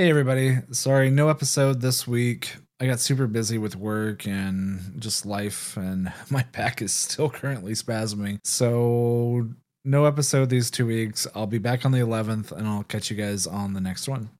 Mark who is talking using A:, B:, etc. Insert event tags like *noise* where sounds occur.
A: Hey, everybody. Sorry, no episode this week. I got super busy with work and just life, and *laughs* my back is still currently spasming. So, no episode these two weeks. I'll be back on the 11th, and I'll catch you guys on the next one.